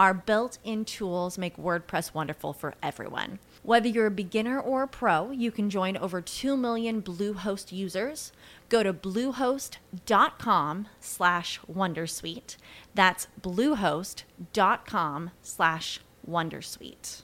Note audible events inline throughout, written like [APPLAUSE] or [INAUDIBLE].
Our built in tools make WordPress wonderful for everyone. Whether you're a beginner or a pro, you can join over 2 million Bluehost users. Go to bluehost.com slash wondersuite. That's bluehost.com slash wondersuite.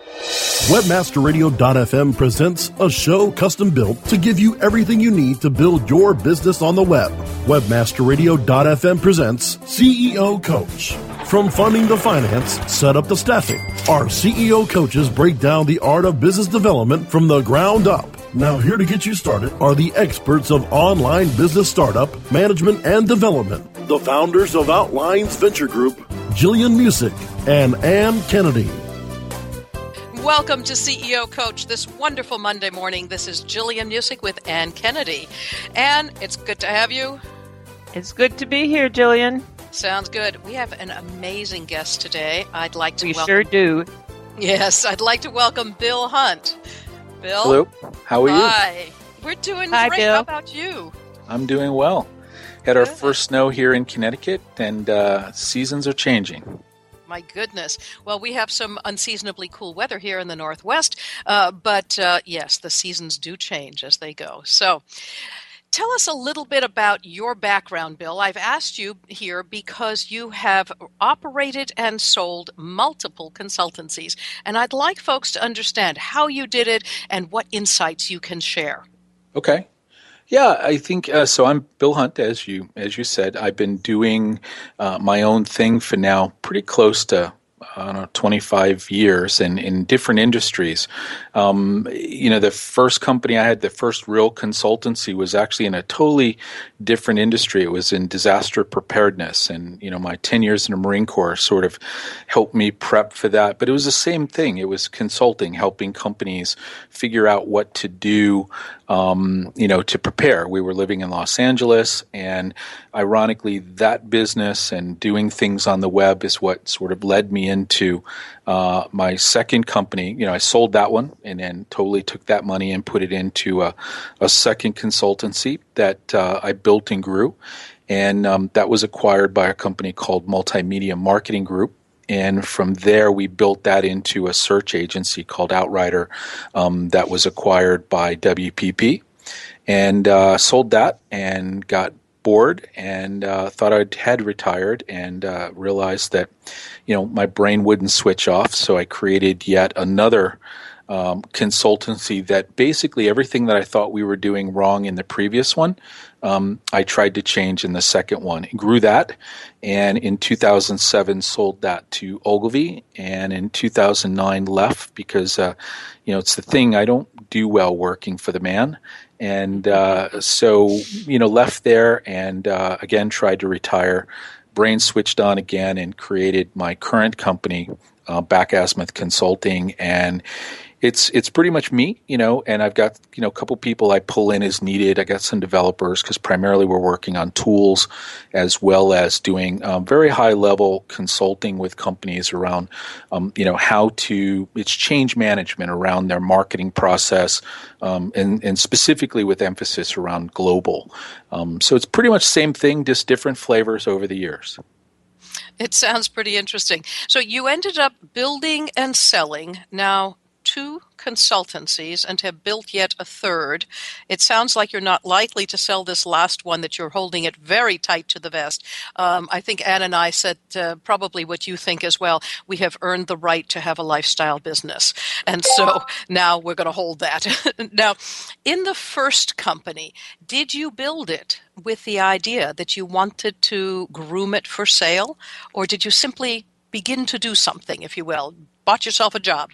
Webmasterradio.fm presents a show custom built to give you everything you need to build your business on the web. Webmasterradio.fm presents CEO Coach. From funding to finance, set up to staffing, our CEO coaches break down the art of business development from the ground up. Now, here to get you started are the experts of online business startup, management, and development, the founders of Outlines Venture Group, Jillian Muessig and Ann Kennedy. Welcome to CEO Coach this wonderful Monday morning. This is Jillian Muessig with Ann Kennedy. Ann, it's good to have you. It's good to be here, Jillian. Sounds good. We have an amazing guest today. I'd like to we welcome. sure do. Yes, I'd like to welcome Bill Hunt. Bill. Hello. How are you? Hi. We're doing Hi, great. Bill. How about you? I'm doing well. Had our first snow here in Connecticut, and uh, seasons are changing. My goodness. Well, we have some unseasonably cool weather here in the Northwest, uh, but uh, yes, the seasons do change as they go. So, tell us a little bit about your background, Bill. I've asked you here because you have operated and sold multiple consultancies, and I'd like folks to understand how you did it and what insights you can share. Okay. Yeah, I think uh, so. I'm Bill Hunt, as you as you said. I've been doing uh, my own thing for now pretty close to I don't know, 25 years in, in different industries. Um, you know, the first company I had, the first real consultancy was actually in a totally different industry. It was in disaster preparedness. And, you know, my 10 years in the Marine Corps sort of helped me prep for that. But it was the same thing. It was consulting, helping companies figure out what to do, um, you know, to prepare. We were living in Los Angeles. And ironically, that business and doing things on the web is what sort of led me into uh, my second company. You know, I sold that one and then totally took that money and put it into a, a second consultancy that uh, I built and grew. And um, that was acquired by a company called Multimedia Marketing Group. And from there, we built that into a search agency called Outrider um, that was acquired by WPP and uh, sold that and got bored and uh, thought I had retired and uh, realized that you know my brain wouldn't switch off. So I created yet another um, consultancy that basically everything that I thought we were doing wrong in the previous one, um, I tried to change in the second one. Grew that, and in 2007 sold that to Ogilvy, and in 2009 left because uh, you know it's the thing I don't do well working for the man, and uh, so you know left there and uh, again tried to retire. Brain switched on again and created my current company, uh, Back Azimuth Consulting, and it's it's pretty much me, you know, and I've got you know a couple people I pull in as needed. I got some developers because primarily we're working on tools, as well as doing um, very high level consulting with companies around, um, you know, how to it's change management around their marketing process, um, and and specifically with emphasis around global. Um, so it's pretty much same thing, just different flavors over the years. It sounds pretty interesting. So you ended up building and selling now two consultancies and have built yet a third. It sounds like you're not likely to sell this last one, that you're holding it very tight to the vest. Um, I think Ann and I said uh, probably what you think as well. We have earned the right to have a lifestyle business. And so now we're going to hold that. [LAUGHS] now, in the first company, did you build it with the idea that you wanted to groom it for sale, or did you simply begin to do something, if you will, bought yourself a job?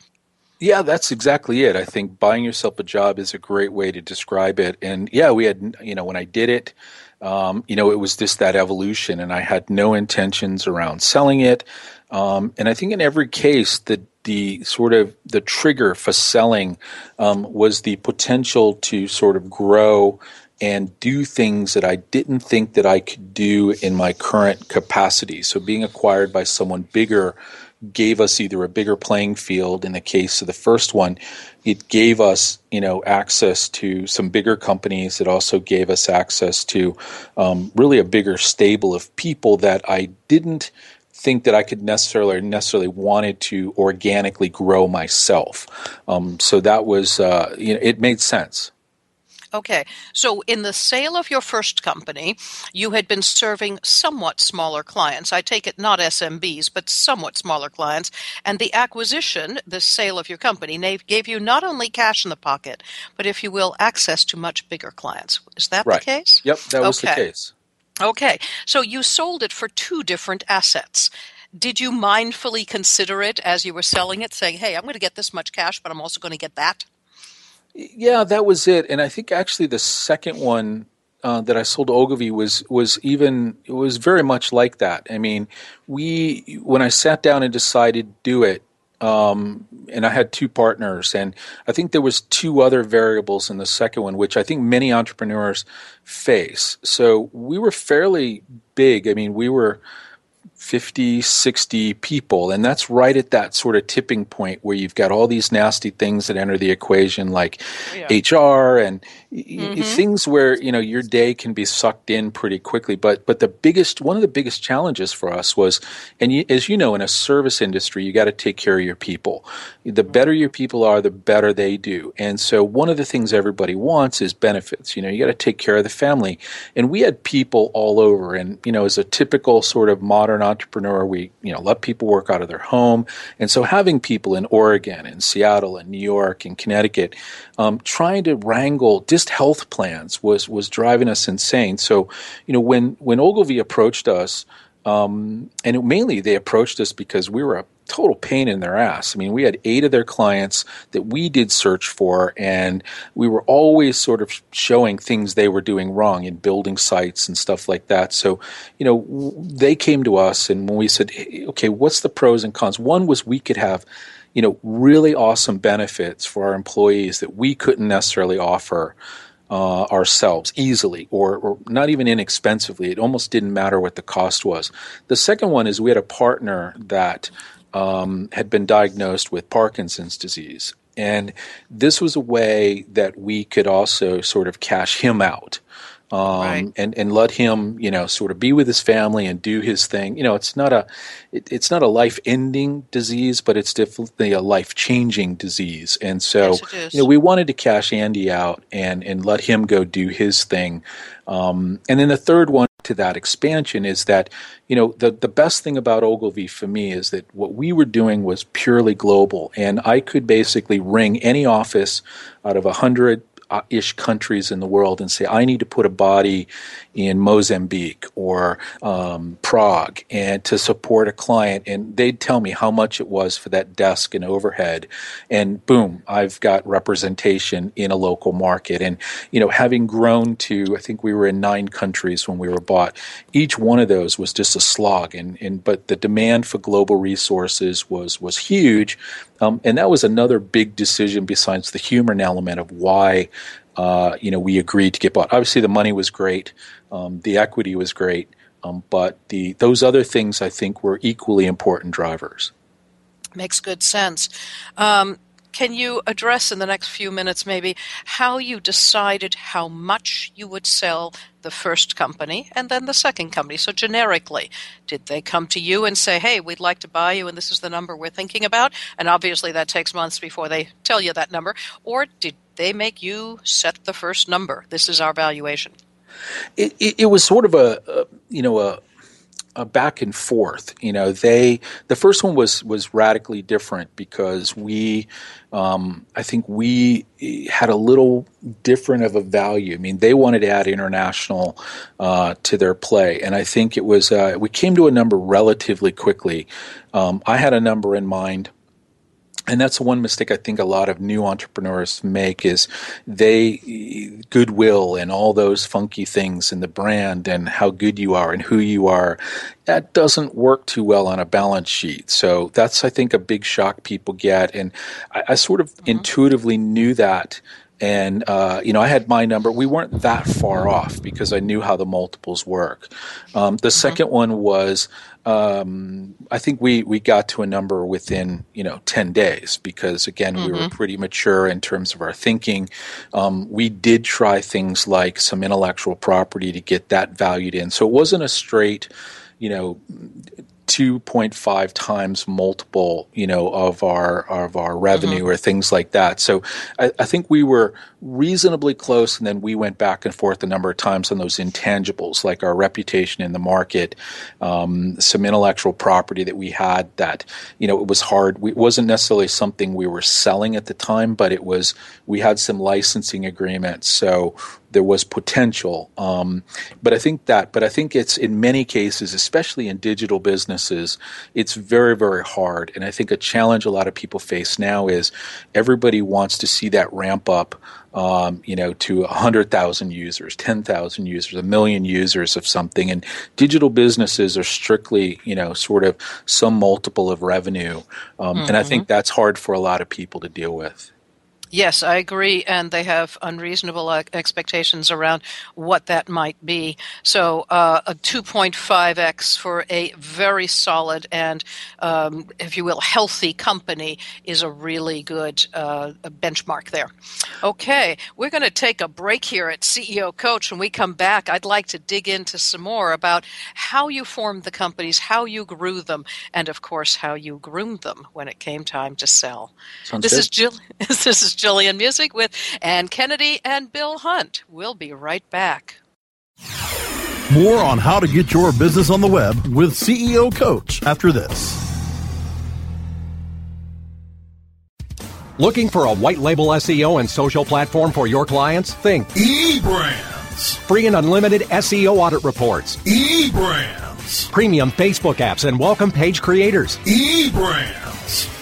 Yeah, that's exactly it. I think buying yourself a job is a great way to describe it. And yeah, we had, you know, when I did it, um, you know, it was just that evolution, and I had no intentions around selling it. Um, and I think in every case, the the sort of the trigger for selling um, was the potential to sort of grow and do things that I didn't think that I could do in my current capacity. So being acquired by someone bigger gave us either a bigger playing field in the case of the first one. It gave us you know access to some bigger companies. It also gave us access to um, really a bigger stable of people that i didn't think that i could necessarily necessarily wanted to organically grow myself. Um, so that was uh, you know it made sense Okay. So, in the sale of your first company, you had been serving somewhat smaller clients. I take it not SMBs, but somewhat smaller clients. And the acquisition, the sale of your company, gave you not only cash in the pocket, but, if you will, access to much bigger clients. Is that right. the case? Yep, that was okay. the case. Okay. So, you sold it for two different assets did you mindfully consider it as you were selling it, saying, hey, I'm going to get this much cash, but I'm also going to get that? Yeah, that was it. And I think actually the second one uh, that I sold Ogilvy was was even it was very much like that. I mean, we when I sat down and decided to do it, um, and I had two partners, and I think there was two other variables in the second one, which I think many entrepreneurs face. So we were fairly big. I mean, we were 50, 60 people. And that's right at that sort of tipping point where you've got all these nasty things that enter the equation, like yeah. HR and mm-hmm. things where, you know, your day can be sucked in pretty quickly. But, but the biggest, one of the biggest challenges for us was, and you, as you know, in a service industry, you got to take care of your people. The better your people are, the better they do. And so one of the things everybody wants is benefits. You know, you got to take care of the family. And we had people all over. And, you know, as a typical sort of modern entrepreneur. We, you know, let people work out of their home. And so having people in Oregon and Seattle and New York and Connecticut um, trying to wrangle just health plans was was driving us insane. So, you know, when when Ogilvy approached us, um, and it, mainly they approached us because we were a total pain in their ass. I mean, we had eight of their clients that we did search for, and we were always sort of showing things they were doing wrong in building sites and stuff like that. So, you know, they came to us, and when we said, hey, okay, what's the pros and cons? One was we could have you know, really awesome benefits for our employees that we couldn't necessarily offer uh, ourselves easily or, or, not even inexpensively. It almost didn't matter what the cost was. The second one is we had a partner that um, had been diagnosed with Parkinson's disease. And this was a way that we could also sort of cash him out um, right. and and let him you know sort of be with his family and do his thing. You know, it's not a it, it's not a life ending disease, but it's definitely a life changing disease. And so yes, you know we wanted to cash Andy out and and let him go do his thing. Um, and then the third one to that expansion is that you know the the best thing about Ogilvy for me is that what we were doing was purely global, and I could basically ring any office out of a hundred ish countries in the world and say, I need to put a body in Mozambique or um, Prague and to support a client. And they'd tell me how much it was for that desk and overhead. And boom, I've got representation in a local market. And, you know, having grown to, I think we were in nine countries when we were bought, each one of those was just a slog. And, and but the demand for global resources was, was huge. Um, and that was another big decision besides the human element of why uh, you know we agreed to get bought. Obviously, the money was great, um, the equity was great, um, but the those other things I think were equally important drivers. Makes good sense. Can you address in the next few minutes maybe how you decided how much you would sell the first company and then the second company? So, generically, did they come to you and say, hey, we'd like to buy you and this is the number we're thinking about? And obviously, that takes months before they tell you that number. Or did they make you set the first number? This is our valuation. It, it, it was sort of a, a you know, a, a back and forth. You know, they the first one was was radically different because we, um, I think we had a little different of a value. I mean, they wanted to add international uh, to their play, and I think it was uh, we came to a number relatively quickly. Um, I had a number in mind and that's one mistake I think a lot of new entrepreneurs make is they goodwill and all those funky things and the brand and how good you are and who you are that doesn't work too well on a balance sheet. So that's I think a big shock people get and I, I sort of mm-hmm. intuitively knew that and uh, you know I had my number. We weren't that far off because I knew how the multiples work. Um, the mm-hmm. second one was um, I think we we got to a number within you know ten days because again mm-hmm. we were mm-hmm. pretty mature in terms of our thinking. Um, we did try things like some intellectual property to get that valued in, so it wasn't a straight you know 2.5 times multiple, you know, of our of our revenue mm-hmm. or things like that. So I, I, think we were reasonably close, and then we went back and forth a number of times on those intangibles, like our reputation in the market, um, some intellectual property that we had that you know it was hard. We, it wasn't necessarily something we were selling at the time, but it was we had some licensing agreements, so there was potential. Um, but I think that, but I think it's in many cases, especially in digital businesses, it's very, very hard. And I think a challenge a lot of people face now is everybody wants to see that ramp up. Um, you know, to 100,000 users, 10,000 users, a million users of something. And digital businesses are strictly, you know, sort of some multiple of revenue. Um, mm-hmm. And I think mm-hmm. that's hard for a lot of people to deal with. Yes, I agree, and they have unreasonable expectations around what that might be. So, uh, a 2.5x for a very solid and, um, if you will, healthy company is a really good uh, benchmark there. Okay, we're going to take a break here at CEO Coach. When we come back, I'd like to dig into some more about how you formed the companies, how you grew them, and of course, how you groomed them when it came time to sell. Sounds this good. is Jill. [LAUGHS] This is Jillian Muessig with Ann Kennedy and Bill Hunt. We'll be right back. More on how to get your business on the web with CEO Coach after this. Looking for a white label SEO and social platform for your clients? Think eBrands. Free and unlimited SEO audit reports. eBrands. Premium Facebook apps and welcome page creators. eBrands.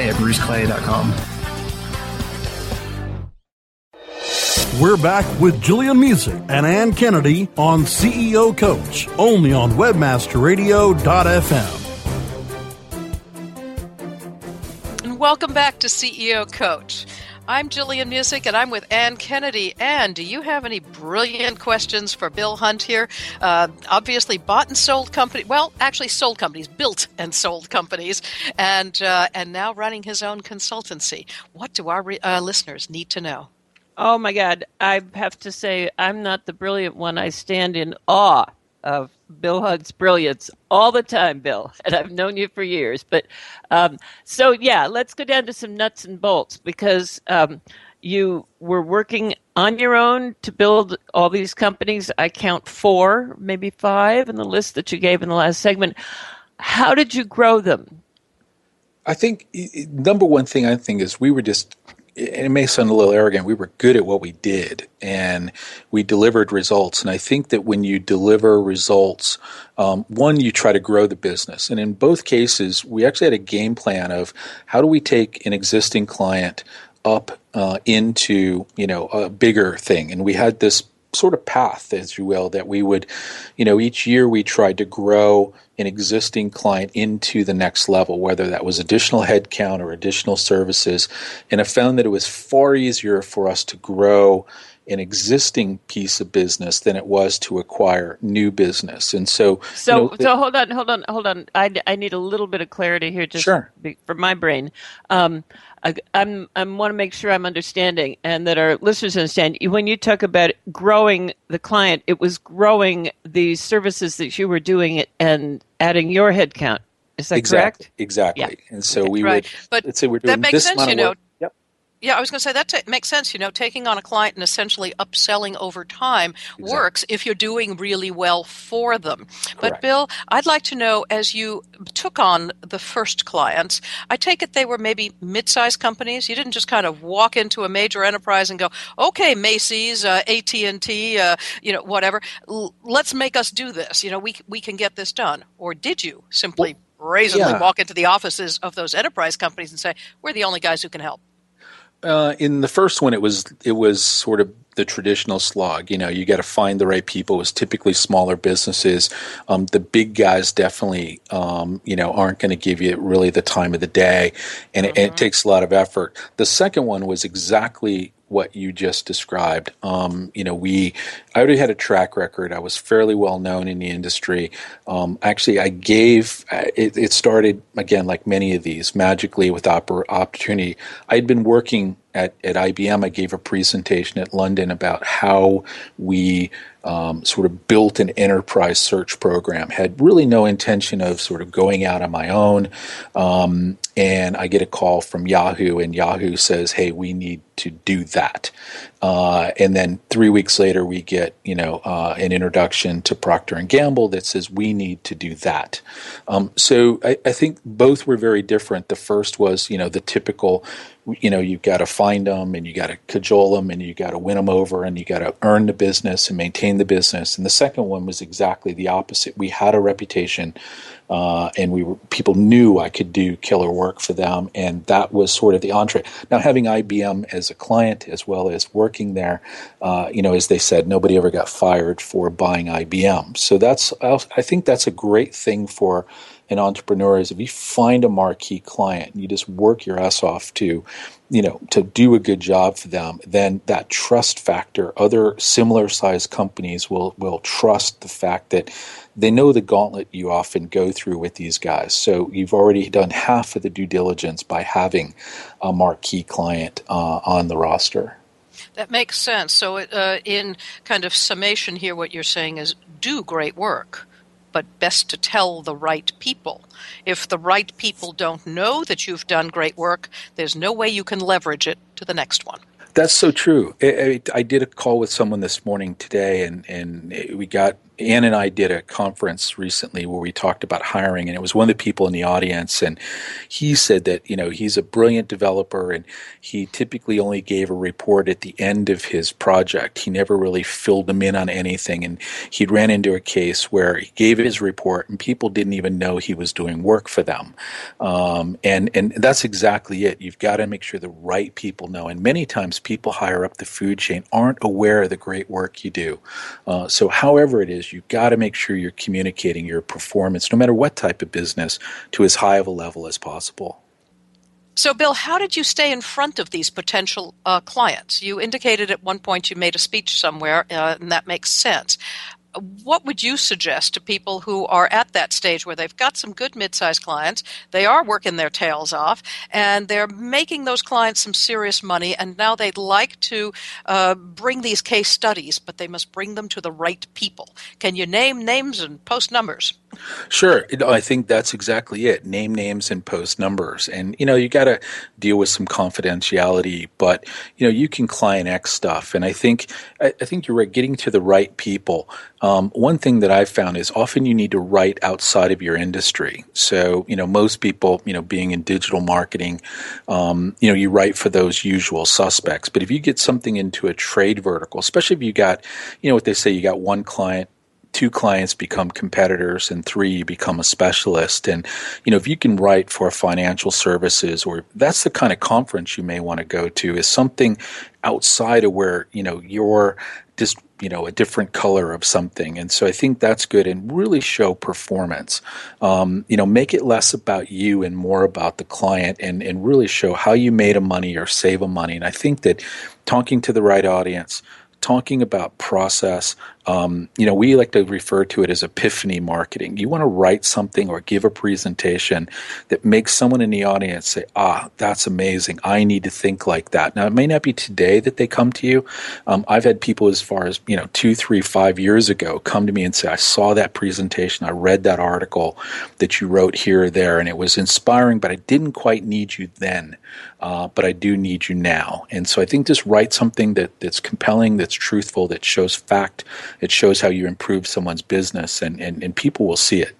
at bruceclay.com. We're back with Jillian Muessig and Ann Kennedy on CEO Coach, only on WebmasterRadio.fm. And welcome back to CEO Coach. I'm Jillian Muessig, and I'm with Ann Kennedy. Ann, do you have any brilliant questions for Bill Hunt here? Uh, obviously, bought and sold company. Well, actually, sold companies, built and sold companies, and uh, and now running his own consultancy. What do our re- uh, listeners need to know? Oh my God, I have to say, I'm not the brilliant one. I stand in awe of Bill Hunt's brilliance all the time, Bill, [LAUGHS] and I've known you for years. But um, so yeah, let's go down to some nuts and bolts because um, you were working on your own to build all these companies. I count four, maybe five, in the list that you gave in the last segment. How did you grow them? I think number one thing I think is we were just it may sound a little arrogant, we were good at what we did and we delivered results. And I think that when you deliver results, um, one, you try to grow the business. And in both cases, we actually had a game plan of how do we take an existing client up uh, into you know a bigger thing and we had this sort of path, as you will, that we would, you know, each year we tried to grow an existing client into the next level, whether that was additional headcount or additional services. And I found that it was far easier for us to grow an existing piece of business than it was to acquire new business. And so, so, you know, so hold on, hold on, hold on. I, I need a little bit of clarity here, just sure. for my brain. Um, I, I'm, I want to make sure I'm understanding and that our listeners understand. When you talk about growing the client, it was growing the services that you were doing and adding your headcount. Is that exactly, correct? Exactly. Yeah. And so we right. would, but let's say we're doing that makes this sense, amount you know. Yeah, I was going to say that t- makes sense. You know, taking on a client and essentially upselling over time Exactly. works if you're doing really well for them. But Bill, I'd like to know as you took on the first clients, I take it they were maybe mid-sized companies. You didn't just kind of walk into a major enterprise and go, "Okay, Macy's, uh, AT&T, uh, you know, whatever. L- let's make us do this. You know, we we can get this done." Or did you simply brazenly yeah. walk into the offices of those enterprise companies and say, "We're the only guys who can help"? Uh, in the first one, it was it was sort of the traditional slog. You know, you got to find the right people. It was typically smaller businesses. Um, the big guys definitely, um, you know, aren't going to give you really the time of the day, and, it, and it takes a lot of effort. The second one was exactly what you just described. Um, you know, we I already had a track record. I was fairly well known in the industry. Um, actually, I gave uh, it, it started again like many of these magically with oppor- opportunity. I'd been working at, at IBM. I gave a presentation at London about how we um, sort of built an enterprise search program. Had really no intention of sort of going out on my own. And I get a call from Yahoo, and Yahoo says, "Hey, we need to do that." Uh, and then three weeks later, we get you know uh, an introduction to Procter and Gamble that says we need to do that. Um, so I, I think both were very different. The first was you know the typical you know you've got to find them and you got to cajole them and you got to win them over and you got to earn the business and maintain the business and the second one was exactly the opposite we had a reputation uh, and we were, people knew I could do killer work for them, and that was sort of the entree. Now, having IBM as a client as well as working there, uh, you know, as they said, nobody ever got fired for buying IBM. So that's I think that's a great thing for an entrepreneur is if you find a marquee client and you just work your ass off to you know to do a good job for them then that trust factor other similar sized companies will will trust the fact that they know the gauntlet you often go through with these guys so you've already done half of the due diligence by having a marquee client uh, on the roster That makes sense. So, uh, in kind of summation here, what you're saying is do great work. But best to tell the right people. If the right people don't know that you've done great work, there's no way you can leverage it to the next one. That's so true. I, I, I did a call with someone this morning today, and, and we got Ann and I did a conference recently where we talked about hiring, and it was one of the people in the audience, and he said that you know he's a brilliant developer, and he typically only gave a report at the end of his project. He never really filled them in on anything, and he ran into a case where he gave his report, and people didn't even know he was doing work for them, um, and and that's exactly it. You've got to make sure the right people know, and many times people higher up the food chain aren't aware of the great work you do. Uh, so, however it is you've got to make sure you're communicating your performance, no matter what type of business, to as high of a level as possible. So, Bill, how did you stay in front of these potential uh, clients? You indicated at one point you made a speech somewhere, uh, and that makes sense what would you suggest to people who are at that stage where they've got some good mid-sized clients, they are working their tails off, and they're making those clients some serious money, and now they'd like to uh, bring these case studies, but they must bring them to the right people. Can you name names and post numbers? Sure. I think that's exactly it. Name names and post numbers. And, you know, you got to deal with some confidentiality, but, you know, you can client X stuff. And I think, I, I think you're right. Getting to the right people. Um, one thing that I've found is often you need to write outside of your industry. So, you know, most people, you know, being in digital marketing, um, you know, you write for those usual suspects. But if you get something into a trade vertical, especially if you got, you know, what they say, you got one client two clients become competitors and three you become a specialist and you know if you can write for financial services or that's the kind of conference you may want to go to is something outside of where you know you're just you know a different color of something. And so i think that's good and really show performance. Um, you know make it less about you and more about the client and and really show how you made a money or save a money. And i think that talking to the right audience talking about process, um, you know, we like to refer to it as epiphany marketing. You want to write something or give a presentation that makes someone in the audience say, ah, that's amazing. I need to think like that. Now, it may not be today that they come to you. Um, I've had people as far as, you know, two, three, five years ago come to me and say, I saw that presentation. I read that article that you wrote here or there, and it was inspiring, but I didn't quite need you then. Uh, but I do need you now. And so I think just write something that, that's compelling, that's truthful, that shows fact, it shows how you improve someone's business, and, and, and people will see it.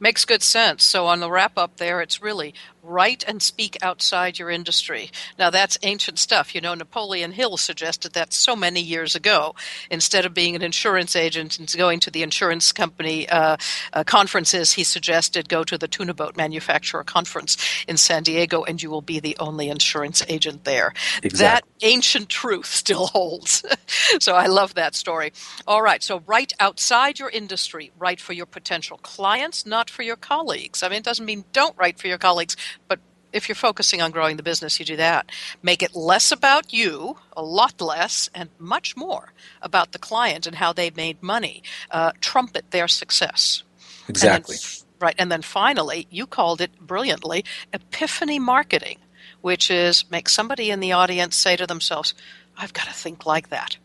Makes good sense. So on the wrap up there, it's really write and speak outside your industry. Now, that's ancient stuff. You know, Napoleon Hill suggested that so many years ago. Instead of being an insurance agent and going to the insurance company uh, uh, conferences, he suggested go to the tuna boat manufacturer conference in San Diego and you will be the only insurance agent there. Exactly. That ancient truth still holds. [LAUGHS] so I love that story. All right, so write outside your industry, write for your potential clients, not for your colleagues. I mean, it doesn't mean don't write for your colleagues, but if you're focusing on growing the business, you do that. Make it less about you, a lot less, and much more about the client and how they made money. Uh, trumpet their success. Exactly. And then, right. And then finally, you called it brilliantly epiphany marketing, which is make somebody in the audience say to themselves, I've got to think like that.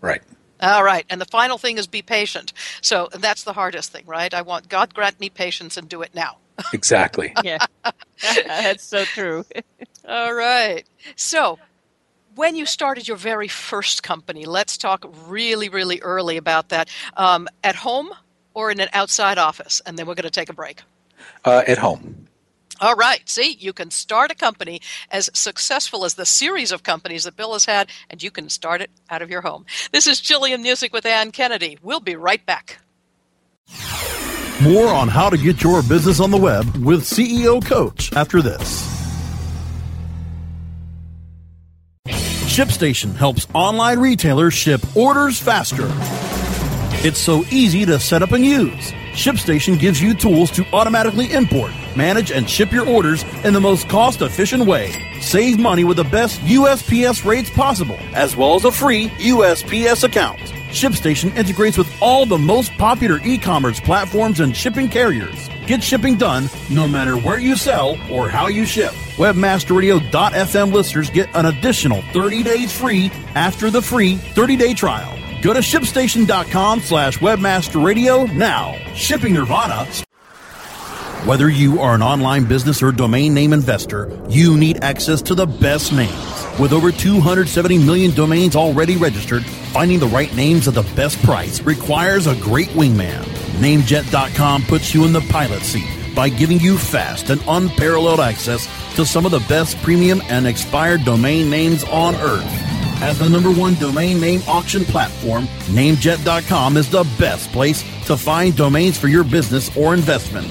Right. All right. And the final thing is be patient. So that's the hardest thing, right? I want God grant me patience and do it now. Exactly. [LAUGHS] yeah. [LAUGHS] That's so true. [LAUGHS] All right. So, when you started your very first company, let's talk really, really early about that. Um, at home or in an outside office? And then we're going to take a break. Uh, at home. All right. See, you can start a company as successful as the series of companies that Bill has had, and you can start it out of your home. This is Jillian Muessig with Ann Kennedy. We'll be right back. More on how to get your business on the web with CEO Coach after this. ShipStation helps online retailers ship orders faster. It's so easy to set up and use. ShipStation gives you tools to automatically import, manage, and ship your orders in the most cost efficient way. Save money with the best USPS rates possible, as well as a free USPS account. ShipStation integrates with all the most popular e commerce platforms and shipping carriers. Get shipping done no matter where you sell or how you ship. Webmasterradio.fm listeners get an additional 30 days free after the free 30 day trial. Go to shipstation.com slash webmasterradio now. Shipping Nirvana. Whether you are an online business or domain name investor, you need access to the best names. With over 270 million domains already registered, finding the right names at the best price requires a great wingman. Namejet.com puts you in the pilot seat by giving you fast and unparalleled access to some of the best premium and expired domain names on earth. As the number one domain name auction platform, Namejet.com is the best place to find domains for your business or investment.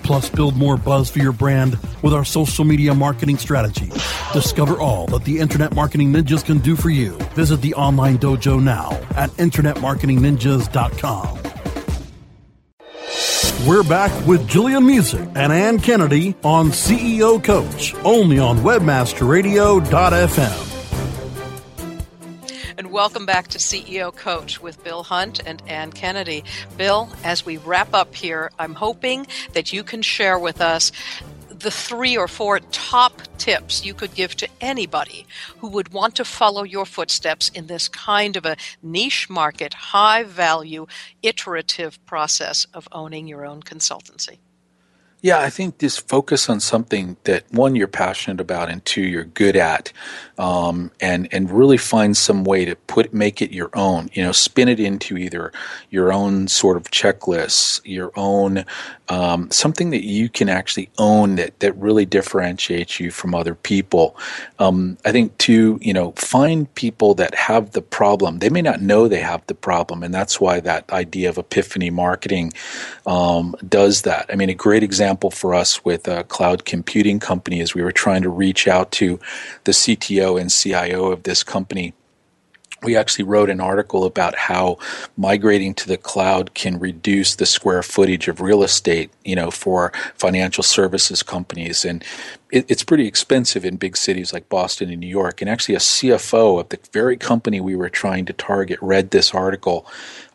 Plus, build more buzz for your brand with our social media marketing strategies. Discover all that the Internet Marketing Ninjas can do for you. Visit the online dojo now at InternetMarketingNinjas.com. We're back with Jillian Muessig and Ann Kennedy on CEO Coach, only on WebmasterRadio.fm. Welcome back to CEO Coach with Bill Hunt and Ann Kennedy. Bill, as we wrap up here, I'm hoping that you can share with us the three or four top tips you could give to anybody who would want to follow your footsteps in this kind of a niche market, high value, iterative process of owning your own consultancy? Yeah, I think just focus on something that one you're passionate about and two you're good at, um, and and really find some way to put make it your own. You know, spin it into either your own sort of checklists, your own um, something that you can actually own that that really differentiates you from other people. Um, I think too, you know, find people that have the problem. They may not know they have the problem, and that's why that idea of epiphany marketing um, does that. I mean, a great example for us with a cloud computing company is we were trying to reach out to the CTO and CIO of this company we actually wrote an article about how migrating to the cloud can reduce the square footage of real estate, you know, for financial services companies. And it, it's pretty expensive in big cities like Boston and New York. And actually, a CFO of the very company we were trying to target read this article.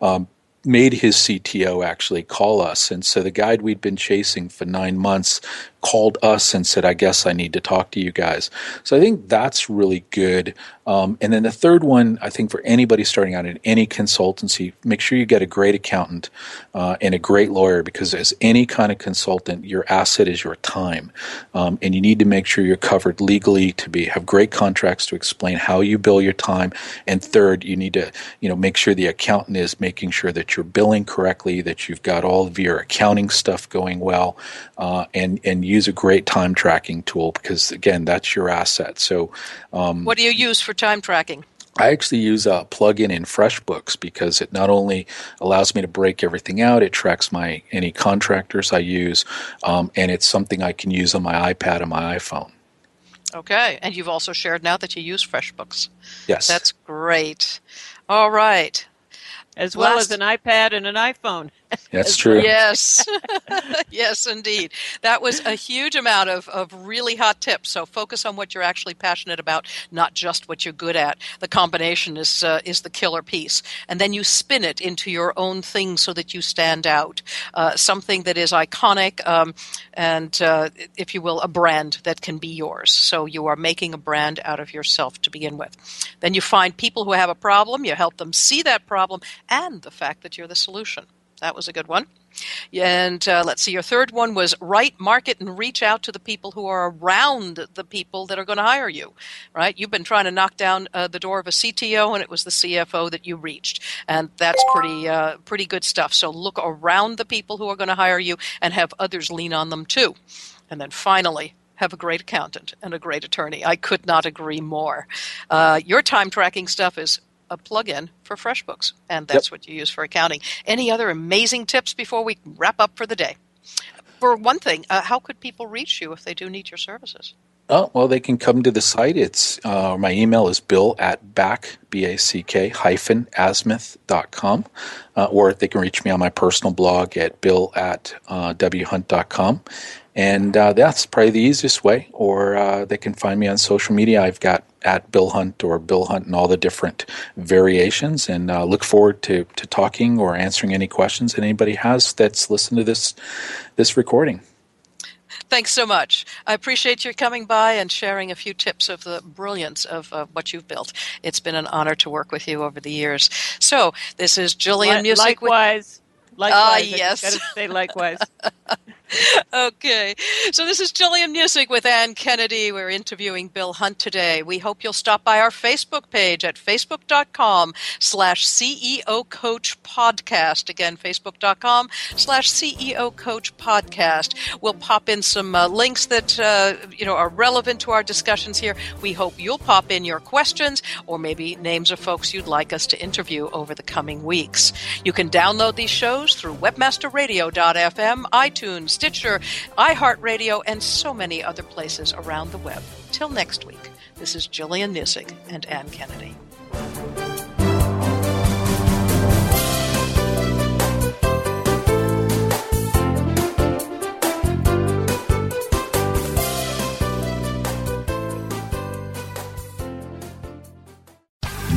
Um, made his CTO actually call us. And so the guide we'd been chasing for nine months called us and said, I guess I need to talk to you guys. So I think that's really good. Um, and then the third one, I think for anybody starting out in any consultancy, make sure you get a great accountant uh, and a great lawyer because as any kind of consultant, your asset is your time. Um, and you need to make sure you're covered legally to be have great contracts to explain how you bill your time. And third, you need to, you know, make sure the accountant is making sure that you're billing correctly, that you've got all of your accounting stuff going well, uh, and, and use a great time tracking tool because again, that's your asset. So, um, what do you use for time tracking? I actually use a plugin in FreshBooks because it not only allows me to break everything out, it tracks my any contractors I use, um, and it's something I can use on my iPad and my iPhone. Okay, and you've also shared now that you use FreshBooks. Yes, that's great. All right, as well Last, as an iPad and an iPhone. That's true. Yes. [LAUGHS] yes, indeed. That was a huge amount of, of really hot tips. So focus on what you're actually passionate about, not just what you're good at. The combination is uh, is the killer piece. And then you spin it into your own thing so that you stand out. Uh, something that is iconic um, and, uh, if you will, a brand that can be yours. So you are making a brand out of yourself to begin with. Then you find people who have a problem, you help them see that problem and the fact that you're the solution. That was a good one. And uh, let's see, your third one was write, market, and reach out to the people who are around the people that are going to hire you, right? You've been trying to knock down uh, the door of a CTO, and it was the CFO that you reached, and that's pretty uh, pretty good stuff. So look around the people who are going to hire you, and have others lean on them too. And then finally, have a great accountant and a great attorney. I could not agree more. Uh, your time tracking stuff is a plugin for FreshBooks, and that's yep. what you use for accounting. Any other amazing tips before we wrap up for the day? for one thing, uh, how could people reach you if they do need your services? Oh, well, they can come to the site. It's uh, my email is bill at back, B-A-C-K, hyphen, azimuth.com. Uh, or they can reach me on my personal blog at bill at uh, whunt.com. And uh, that's probably the easiest way. Or uh, they can find me on social media. I've got at Bill Hunt or Bill Hunt and all the different variations. And uh, look forward to, to talking or answering any questions that anybody has that's listened to this this recording. Thanks so much. I appreciate your coming by and sharing a few tips of the brilliance of uh, what you've built. It's been an honor to work with you over the years. So this is Jillian Li- Muessig. Likewise. With- likewise. Ah, yes. Got to say likewise. [LAUGHS] okay. So this is Jillian Muessig with Ann Kennedy. We're interviewing Bill Hunt today. We hope you'll stop by our Facebook page at facebook.com slash CEO Coach Podcast. Again, facebook.com slash CEO Coach Podcast. We'll pop in some uh, links that, uh, you know, are relevant to our discussions here. We hope you'll pop in your questions or maybe names of folks you'd like us to interview over the coming weeks. You can download these shows through webmasterradio.fm, iTunes, Stitcher, iHeartRadio, and so many other places around the web. Till next week, this is Jillian Muessig and Ann Kennedy.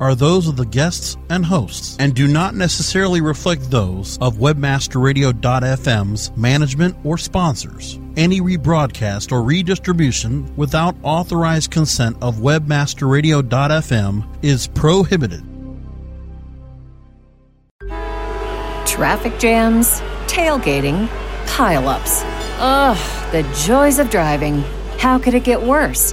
are those of the guests and hosts and do not necessarily reflect those of webmasterradio.fm's management or sponsors. Any rebroadcast or redistribution without authorized consent of webmasterradio.fm is prohibited. Traffic jams, tailgating, pileups. Ugh, the joys of driving. How could it get worse?